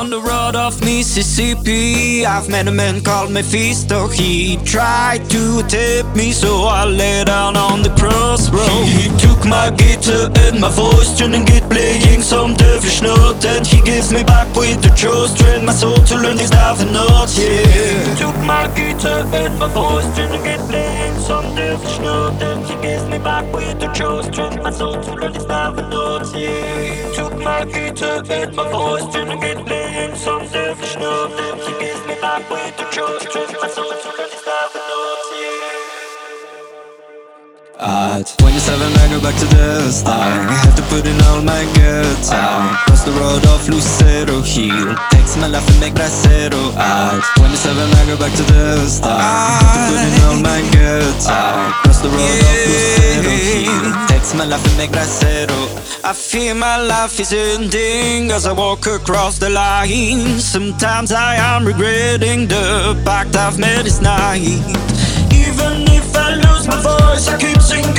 On the road of Mississippi, I've met a man called Mephisto. He tried to tip me, so I lay down on the crossroad. He took my guitar and my voice, tuning it, playing some devilish note. And he gives me back with the trust, train my soul to learn these thousand notes. Yeah. He took my guitar and my voice, tuning it, playing some devilish note. And he gives me back with the trust, train my soul to learn these thousand notes. Yeah. He took my guitar and my voice, tuning it, playing some devilish note. And he gives me back with the trust, train my soul to learn these thousand notes. Yeah. At 27 I go back to the start Have to put in all my good time Cross the road of Lucero Hill Text my life and make bracero At 27 I go back to the start Have to put in all my good time Cross the road of Lucero Hill Text my life and make bracero I feel my life is ending as I walk across the line. Sometimes I am regretting the pact I've made this night. Even if I lose my voice, I keep singing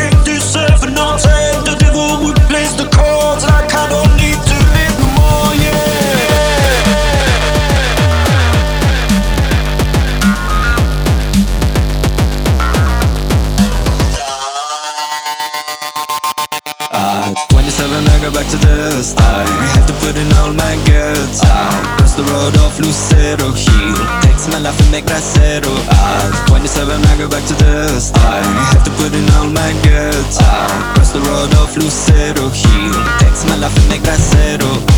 27 I go back to the start Have to put in all my good time. Cross the road of Lucero Hill. Text my life and make bracero At 27 I go back to the start Have to put in all my good time. Cross the road of Lucero Hill. Text my life and make bracero Chased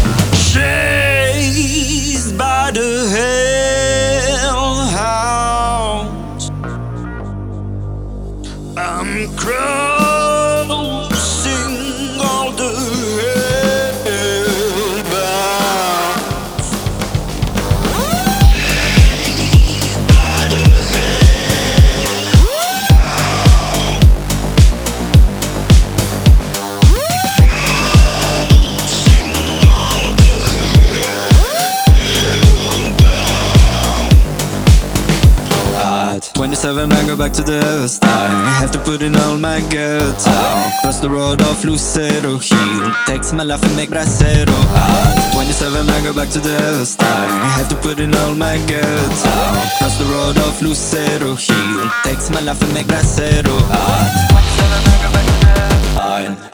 27 I go back to the start Have to put in all my time. Cross the road of Lucero Hill. Text my life and make bracero At 27 I go back to the start Have to put in all my time. Cross the road of Lucero Hill. Text my life and make bracero At 27 I go back to the start